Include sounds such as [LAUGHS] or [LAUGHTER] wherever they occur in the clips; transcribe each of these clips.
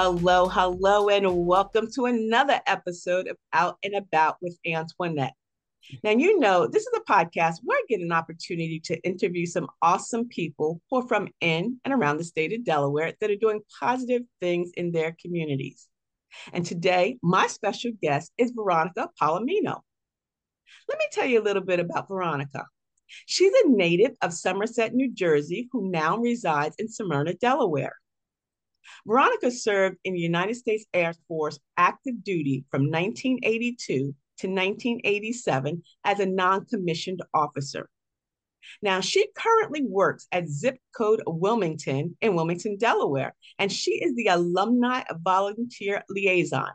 Hello, hello, and welcome to another episode of Out and About with Antionette. Now, you know, this is a podcast where I get an opportunity to interview some awesome people who are from in and around the state of Delaware that are doing positive things in their communities. And today, my special guest is Veronica Palomino. Let me tell you a little bit about Veronica. She's a native of Somerset, New Jersey, who now resides in Smyrna, Delaware. Veronica served in the United States Air Force active duty from 1982 to 1987 as a non commissioned officer. Now, she currently works at Zip Code Wilmington in Wilmington, Delaware, and she is the alumni volunteer liaison.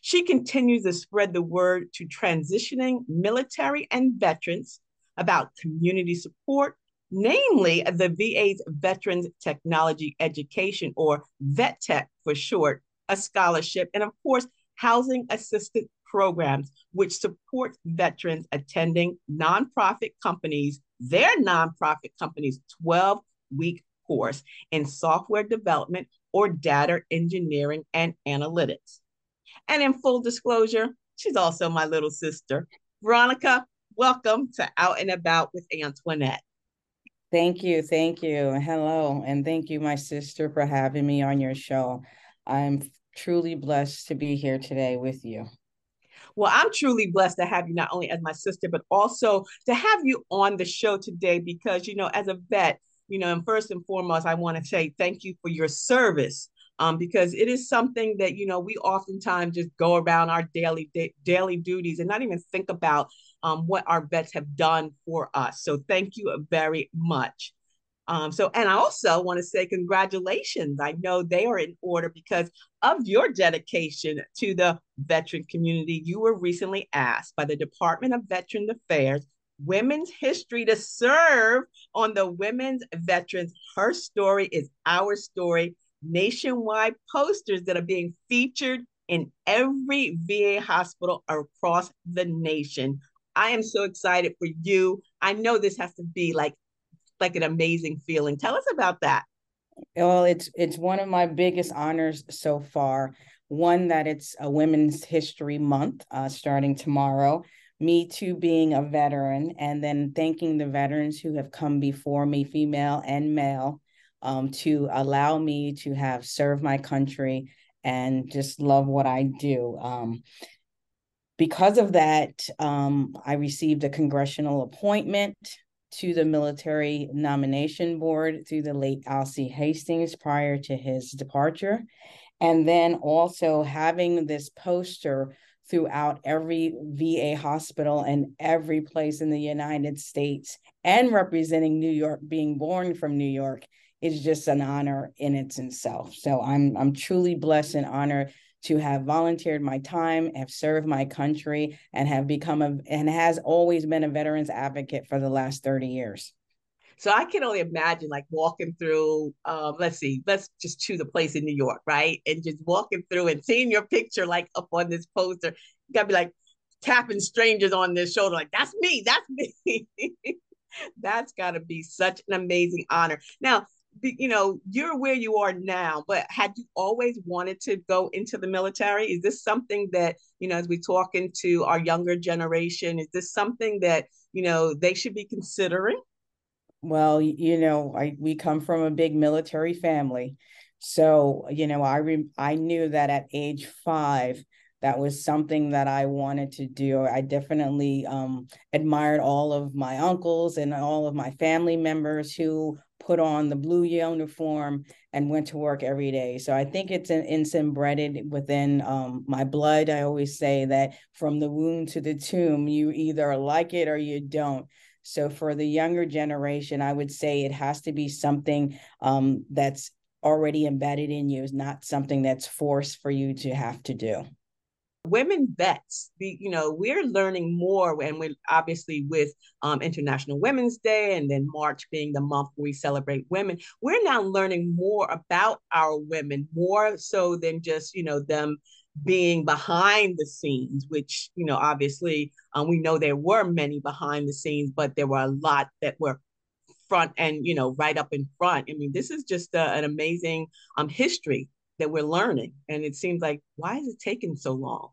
She continues to spread the word to transitioning military and veterans about community support, namely the VA's Veterans Technology Education, or VET TEC for short, a scholarship, and of course, housing assistance programs, which support veterans attending nonprofit companies, their nonprofit companies' 12 week course in software development or data engineering and analytics. And in full disclosure, she's also my little sister. Veronica, welcome to Out and About with Antionette. Thank you. Thank you. Hello. And thank you, my sister, for having me on your show. I'm truly blessed to be here today with you. Well, I'm truly blessed to have you not only as my sister, but also to have you on the show today because, you know, as a vet, you know, and first and foremost, I want to say thank you for your service. Um, because it is something that you know we oftentimes just go around our daily da- daily duties and not even think about um, what our vets have done for us. So thank you very much. Um, so, and I also want to say congratulations. I know they are in order because of your dedication to the veteran community. You were recently asked by the Department of Veteran Affairs Women's History to serve on the Women's Veterans Her Story is Our Story nationwide posters that are being featured in every VA hospital across the nation. I am so excited for you. I know this has to be like like an amazing feeling. Tell us about that. Well, it's it's one of my biggest honors so far. One that it's a Women's History Month uh, starting tomorrow. Me too being a veteran, and then thanking the veterans who have come before me, female and male, um, to allow me to have served my country and just love what I do. Um, because of that, um, I received a congressional appointment to the military nomination board through the late Alcee Hastings prior to his departure. And then also having this poster throughout every VA hospital and every place in the United States and representing New York, being born from New York, is just an honor in its itself. So I'm I'm truly blessed and honored to have volunteered my time, have served my country, and have become a and has always been a veterans advocate for the last 30 years. So I can only imagine like walking through, um, let's see, let's just choose a place in New York, right? And just walking through and seeing your picture like up on this poster. You gotta be like tapping strangers on their shoulder, like, that's me, that's me. [LAUGHS] that's gotta be such an amazing honor. Now, you know, you're where you are now, but had you always wanted to go into the military? Is this something that, you know, as we talk into our younger generation, is this something that, you know, they should be considering? Well, you know, I we come from a big military family. So, you know, I re- I knew that at age 5 that was something that I wanted to do. I definitely um, admired all of my uncles and all of my family members who put on the blue uniform and went to work every day. So I think it's an it's embedded within um, my blood. I always say that from the womb to the tomb, you either like it or you don't. So for the younger generation, I would say it has to be something um, that's already embedded in you, is not something that's forced for you to have to do women vets you know we're learning more and we're obviously with um, international women's day and then march being the month we celebrate women we're now learning more about our women more so than just you know them being behind the scenes which you know obviously um, we know there were many behind the scenes but there were a lot that were front and you know right up in front i mean this is just a, an amazing um history that we're learning. And it seems like, why is it taking so long?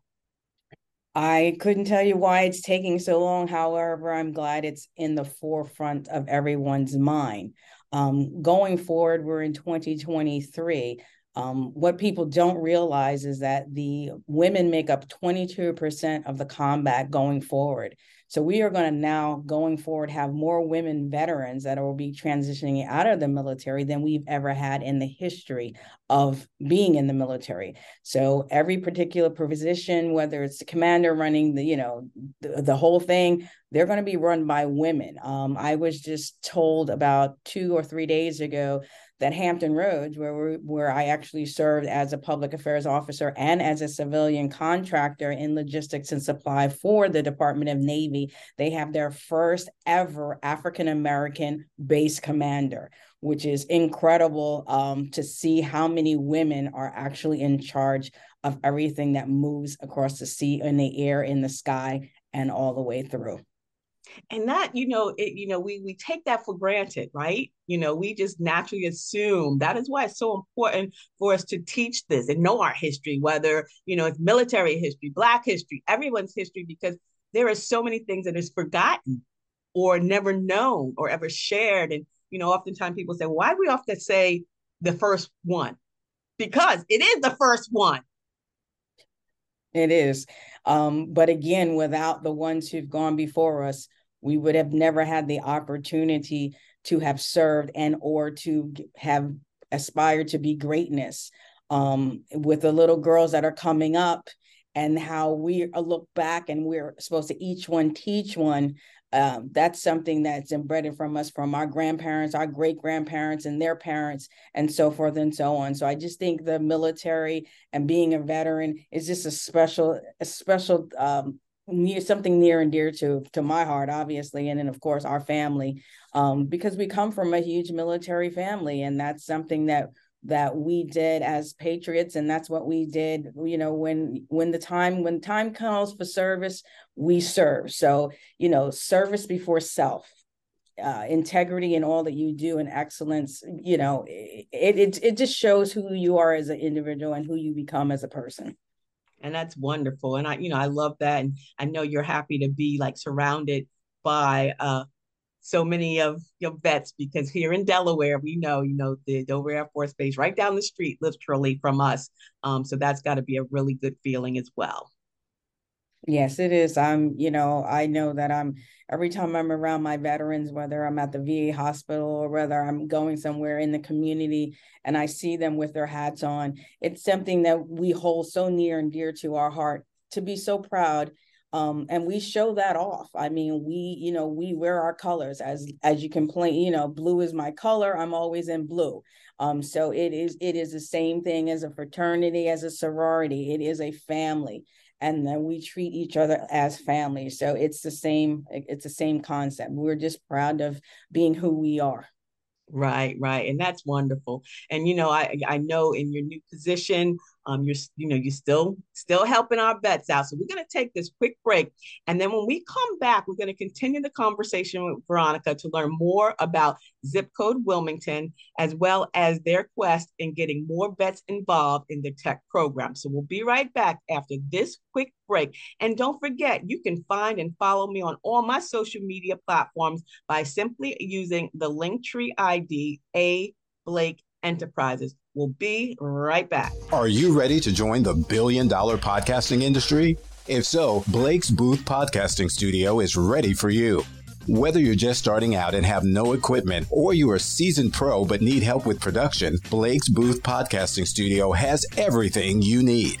I couldn't tell you why it's taking so long. However, I'm glad it's in the forefront of everyone's mind. Um, going forward, we're in 2023. Um, what people don't realize is that the women make up 22% of the combat going forward. So we are going to now, going forward, have more women veterans that will be transitioning out of the military than we've ever had in the history of being in the military. So every particular position, whether it's the commander running the, you know, the, the whole thing, they're going to be run by women. Um, I was just told about two or three days ago that Hampton Roads, where where I actually served as a public affairs officer and as a civilian contractor in logistics and supply for the Department of Navy, they have their first ever African American base commander, which is incredible um, to see how many women are actually in charge of everything that moves across the sea, in the air, in the sky, and all the way through and that you know it you know we we take that for granted right? You know we just naturally assume. That is why it's so important for us to teach this and know our history whether you know it's military history black history everyone's history because there are so many things that is forgotten or never known or ever shared. And you know oftentimes people say why do we often say the first one? Because it is the first one. It is. Um, but again without the ones who've gone before us we would have never had the opportunity to have served and or to have aspired to be greatness um, with the little girls that are coming up and how we look back and we're supposed to each one teach one um, that's something that's embedded from us from our grandparents our great grandparents and their parents and so forth and so on. So i just think the military and being a veteran is just a special a special um, near something near and dear to to my heart obviously and then of course our family um, because we come from a huge military family and that's something that that we did as patriots and that's what we did you know when when the time when time calls for service we serve. So you know service before self uh, integrity in all that you do and excellence you know it, it it just shows who you are as an individual and who you become as a person and that's wonderful and i you know i love that and i know you're happy to be like surrounded by uh so many of your vets because here in Delaware, we know, you know, the Dover Air Force Base right down the street, literally from us. Um, so that's got to be a really good feeling as well. Yes, it is. I'm, you know, I know that I'm every time I'm around my veterans, whether I'm at the VA hospital or whether I'm going somewhere in the community and I see them with their hats on, it's something that we hold so near and dear to our heart to be so proud. Um, and we show that off. I mean, we, you know, we wear our colors as as you can play, you know, blue is my color. I'm always in blue. Um, so it is it is the same thing as a fraternity, as a sorority. It is a family and then we treat each other as family. So it's the same it's the same concept. We're just proud of being who we are. Right right and that's wonderful. And you know i i know in your new position um, you're you know you're still still helping our vets out. So we're going to take this quick break, and then when we come back, we're going to continue the conversation with Veronica to learn more about Zip Code Wilmington as well as their quest in getting more vets involved in the tech program. So we'll be right back after this quick break. And don't forget, you can find and follow me on all my social media platforms by simply using the Linktree ID A Blake Enterprises. We'll be right back. Are you ready to join the billion dollar podcasting industry? If so, Blake's Booth Podcasting Studio is ready for you. Whether you're just starting out and have no equipment, or you're a seasoned pro but need help with production, Blake's Booth Podcasting Studio has everything you need.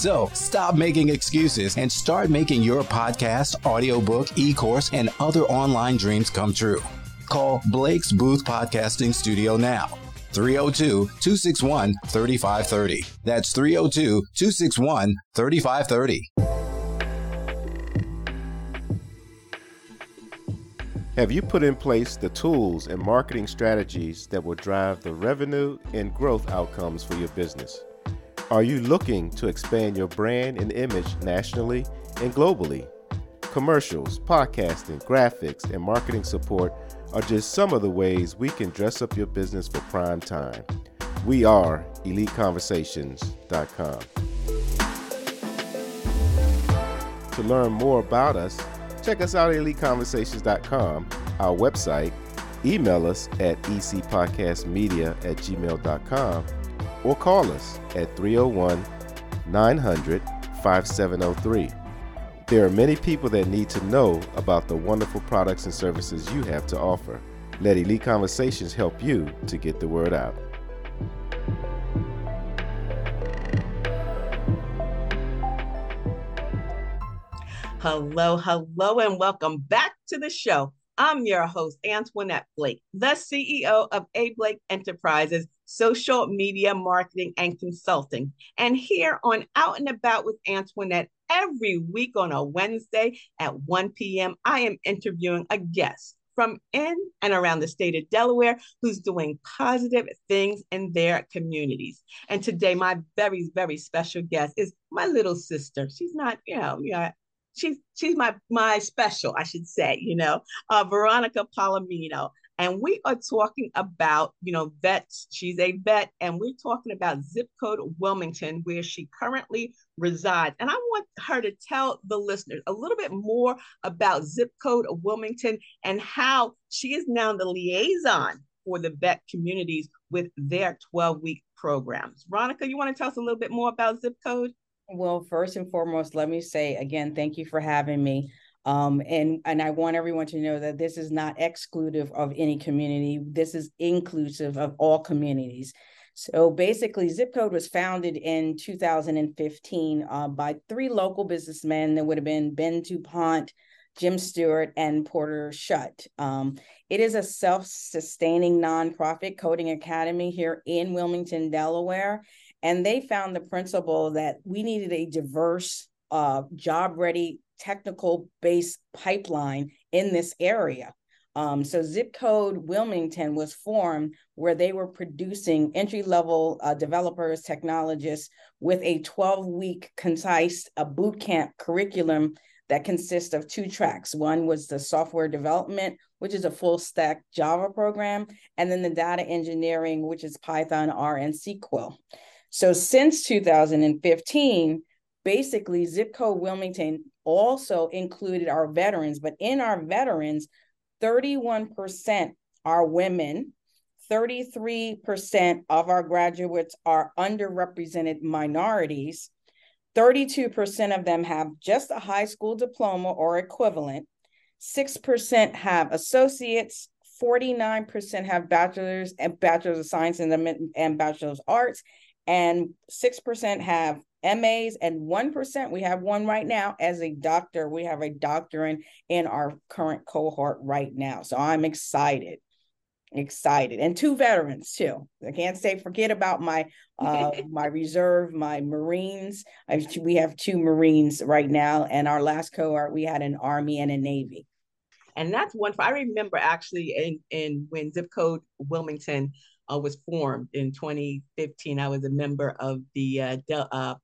So stop making excuses and start making your podcast, audiobook, e course, and other online dreams come true. Call Blake's Booth Podcasting Studio now 302 261 3530. That's 302 261 3530. Have you put in place the tools and marketing strategies that will drive the revenue and growth outcomes for your business? Are you looking to expand your brand and image nationally and globally? Commercials, podcasting, graphics, and marketing support are just some of the ways we can dress up your business for prime time. We are EliteConversations.com. To learn more about us, check us out at EliteConversations.com, our website, email us at ecpodcastmedia at gmail.com or call us at 301 900 5703. There are many people that need to know about the wonderful products and services you have to offer. Let Elite Conversations help you to get the word out. Hello, hello, and welcome back to the show. I'm your host, Antionette Blake, the CEO of A. Blake Enterprises, social media marketing and consulting. And here on Out and About with Antionette, every week on a Wednesday at 1 p.m., I am interviewing a guest from in and around the state of Delaware who's doing positive things in their communities. And today, my very, very special guest is my little sister. She's not, you know, yeah, she's she's my my special, I should say, you know, uh, Veronica Palomino. And we are talking about, you know, vets. She's a vet, and we're talking about zip code Wilmington, where she currently resides. And I want her to tell the listeners a little bit more about zip code Wilmington and how she is now the liaison for the vet communities with their 12 week programs. Veronica, you want to tell us a little bit more about zip code? Well, first and foremost, let me say again, thank you for having me. Um, and and I want everyone to know that this is not exclusive of any community. This is inclusive of all communities. So basically, Zip Code was founded in 2015 uh, by three local businessmen. That would have been Ben DuPont, Jim Stewart, and Porter Schutt. Um, it is a self-sustaining nonprofit coding academy here in Wilmington, Delaware and they found the principle that we needed a diverse, uh, job ready, technical based pipeline in this area. Um, so Zip Code Wilmington was formed where they were producing entry level uh, developers, technologists with a 12 week concise uh, boot camp curriculum that consists of two tracks. One was the software development, which is a full stack Java program, and then the data engineering, which is Python, R, and SQL. So since 2015, basically zip code Wilmington also included our veterans, but in our veterans, 31% are women, 33% of our graduates are underrepresented minorities, 32% of them have just a high school diploma or equivalent, 6% have associates, 49% have bachelor's and bachelor's of science and, bachelor's of arts, and 6% have MAs and 1% we have one right now as a doctor. We have a doctor in, in our current cohort right now. So I'm excited. Excited. And two veterans too. I can't say forget about my [LAUGHS] uh my reserve, my Marines. I, we have two Marines right now. And our last cohort, we had an Army and a Navy. And that's one I remember actually in in when zip code Wilmington uh, was formed in 2015. I was a member of the uh, uh,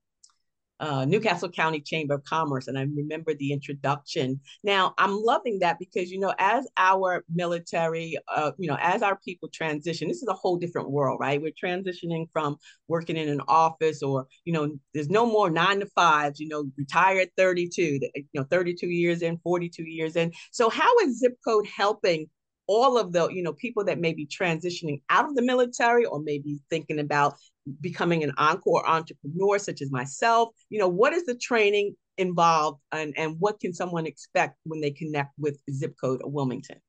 uh, Newcastle County Chamber of Commerce, and I remember the introduction. Now, I'm loving that because, you know, as our military, uh, you know, as our people transition, this is a whole different world, right? We're transitioning from working in an office or, you know, there's no more nine to fives, you know, retired 32, you know, 32 years in, 42 years in. So, how is zip code helping all of the you know people that may be transitioning out of the military or maybe thinking about becoming an encore entrepreneur such as myself you know what is the training involved and, and what can someone expect when they connect with zip code wilmington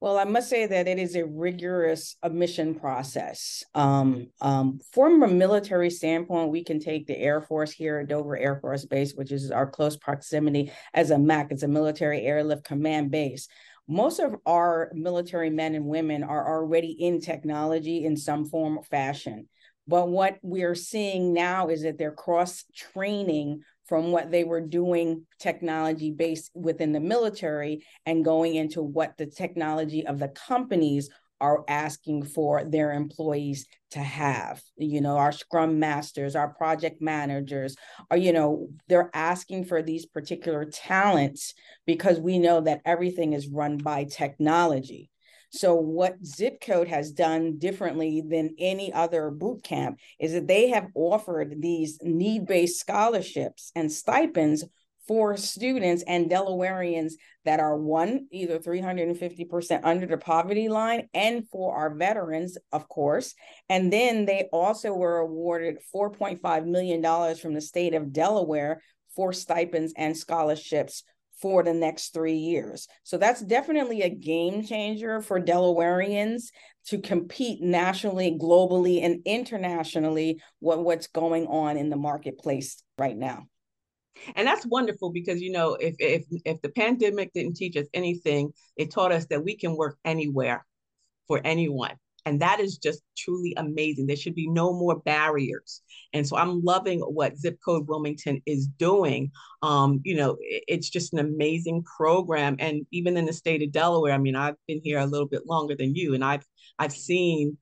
well, I must say that it is a rigorous admission process. Um, um, from a military standpoint, we can take the Air Force here at Dover Air Force Base, which is our close proximity as a MAC, it's a military airlift command base most of our military men and women are already in technology in some form or fashion. But what we're seeing now is that they're cross training from what they were doing technology based within the military and going into what the technology of the companies are asking for their employees to have. You know our scrum masters our project managers are you know they're asking for these particular talents because we know that everything is run by technology so what zip code has done differently than any other boot camp is that they have offered these need-based scholarships and stipends for students and Delawareans that are one, either 350% under the poverty line, and for our veterans, of course. And then they also were awarded $4.5 million from the state of Delaware for stipends and scholarships for the next three years. So that's definitely a game changer for Delawareans to compete nationally, globally, and internationally what, what's going on in the marketplace right now and that's wonderful because you know if if if the pandemic didn't teach us anything it taught us that we can work anywhere for anyone and that is just truly amazing. There should be no more barriers. And so i'm loving what zip code wilmington is doing. Um, you know it's just an amazing program. And even in the state of delaware i mean i've been here a little bit longer than you and i've i've seen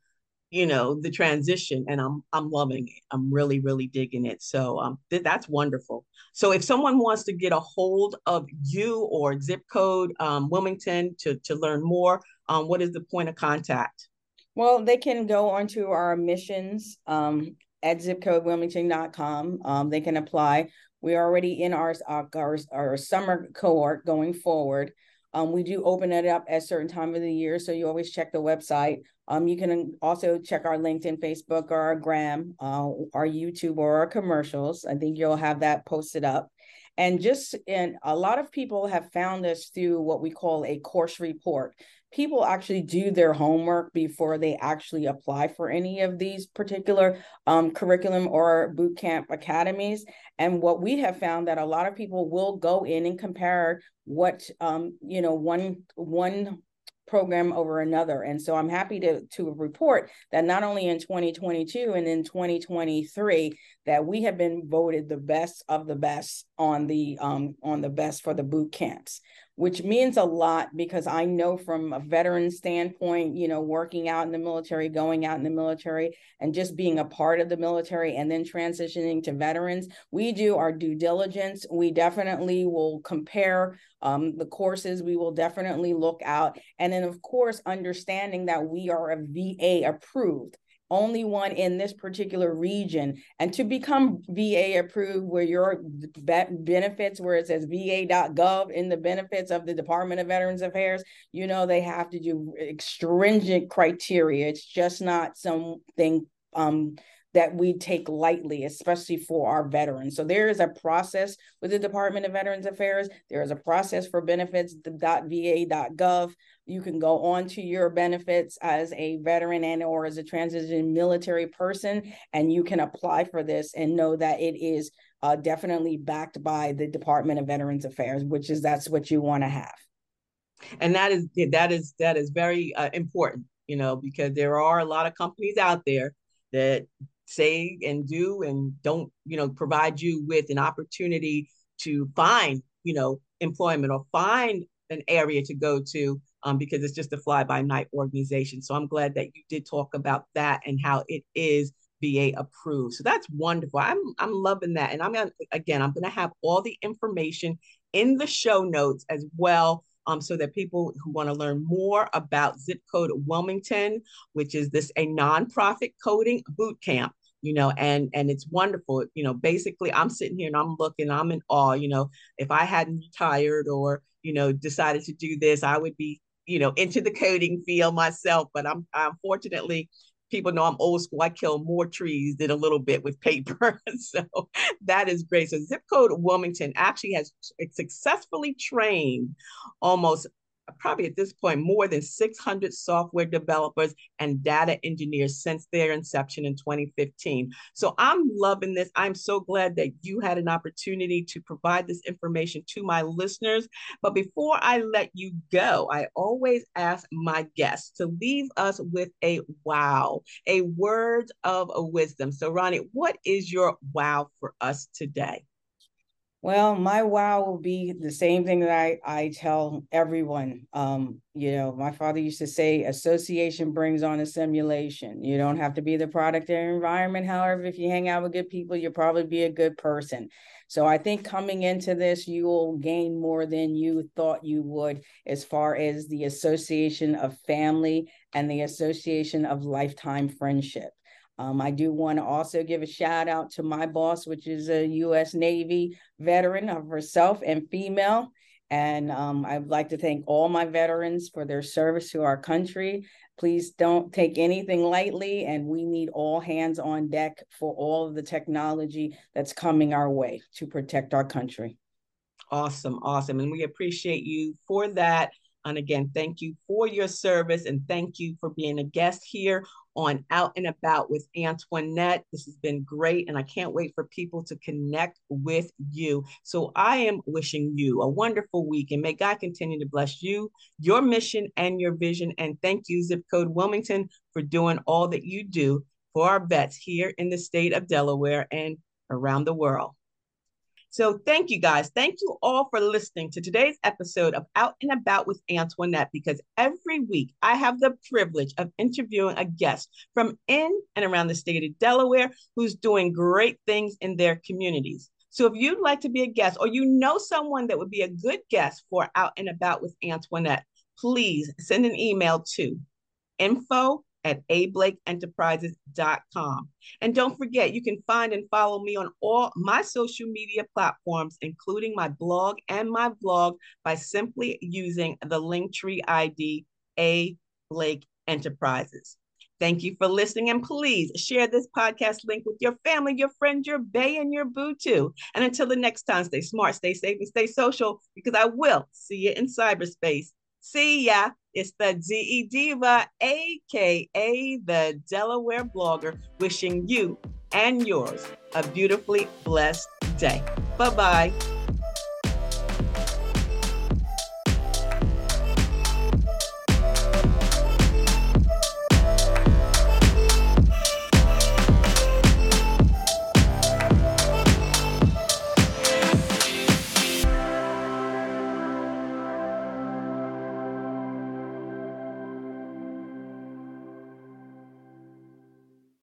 you know the transition and i'm i'm loving it. I'm really really digging it. So um th- that's wonderful. So if someone wants to get a hold of you or zip code um, wilmington to to learn more um, what is the point of contact well they can go onto our missions um, at zipcodewilmington.com um, they can apply we're already in our, our our summer cohort going forward um, we do open it up at certain time of the year, so you always check the website. Um, you can also check our LinkedIn, Facebook, or our Gram, uh, our YouTube, or our commercials. I think you'll have that posted up. And just and a lot of people have found us through what we call a course report people actually do their homework before they actually apply for any of these particular um, curriculum or boot camp academies. And what we have found that a lot of people will go in and compare what um, you know one one program over another. And so I'm happy to to report that not only in 2022 and in 2023 that we have been voted the best of the best on the um, on the best for the boot camps which means a lot because I know from a veteran standpoint, you know, working out in the military, going out in the military, and just being a part of the military and then transitioning to veterans, we do our due diligence. We definitely will compare um, the courses, we will definitely look out. And then, of course, understanding that we are a VA approved only one in this particular region. And to become VA approved, where your benefits, where it says va.gov in the benefits of the Department of Veterans Affairs, you know, they have to do stringent criteria. It's just not something um, that we take lightly, especially for our veterans. So there is a process with the Department of Veterans Affairs. There is a process for benefits, .va.gov. You can go on to your benefits as a veteran and or as a transition military person, and you can apply for this and know that it is uh, definitely backed by the Department of Veterans Affairs, which is that's what you want to have. And that is that is that is very uh, important, you know, because there are a lot of companies out there that say and do and don't you know provide you with an opportunity to find you know employment or find an area to go to um, because it's just a fly by night organization so i'm glad that you did talk about that and how it is VA approved. So that's wonderful. I'm I'm loving that. And I'm gonna again, I'm gonna have all the information in the show notes as well um, so that people who want to learn more about Zip Code Wilmington, which is this a nonprofit coding boot camp, you know, and and it's wonderful. You know, basically, I'm sitting here and I'm looking, I'm in awe. You know, if I hadn't retired or you know decided to do this, I would be you know into the coding field myself. But I'm unfortunately people know I'm old school. I kill more trees than a little bit with paper. [LAUGHS] so that is great. So zip code Wilmington actually has successfully trained almost probably at this point more than 600 software developers and data engineers since their inception in 2015. So I'm loving this. I'm so glad that you had an opportunity to provide this information to my listeners. But before I let you go, I always ask my guests to leave us with a wow, a word of wisdom. So, Ronnie, what is your wow for us today? Well, my wow will be the same thing that I, I tell everyone. Um, you know, my father used to say association brings on a simulation. You don't have to be the product of your environment. However, if you hang out with good people, you'll probably be a good person. So I think coming into this, you will gain more than you thought you would as far as the association of family and the association of lifetime friendship. Um, I do want to also give a shout out to my boss, which is a U.S. Navy veteran of herself and female. And um, I'd like to thank all my veterans for their service to our country. Please don't take anything lightly, and we need all hands on deck for all of the technology that's coming our way to protect our country. Awesome, awesome. And we appreciate you for that. And again, thank you for your service and thank you for being a guest here on Out and About with Antionette. This has been great, and I can't wait for people to connect with you. So I am wishing you a wonderful week, and may God continue to bless you, your mission, and your vision. And thank you, Zip Code Wilmington, for doing all that you do for our vets here in the state of Delaware and around the world. So thank you guys. Thank you all for listening to today's episode of Out and About with Antionette because every week I have the privilege of interviewing a guest from in and around the state of Delaware who's doing great things in their communities. So if you'd like to be a guest or you know someone that would be a good guest for Out and About with Antionette, please send an email to info at ablakeenterprises.com. And don't forget, you can find and follow me on all my social media platforms, including my blog and my vlog, by simply using the Linktree ID A Blake Enterprises. Thank you for listening, and please share this podcast link with your family, your friends, your bay, and your boo too. And until the next time, stay smart, stay safe, and stay social because I will see you in cyberspace. See ya. It's the DE Diva, aka the Delaware blogger, wishing you and yours a beautifully blessed day. Bye bye.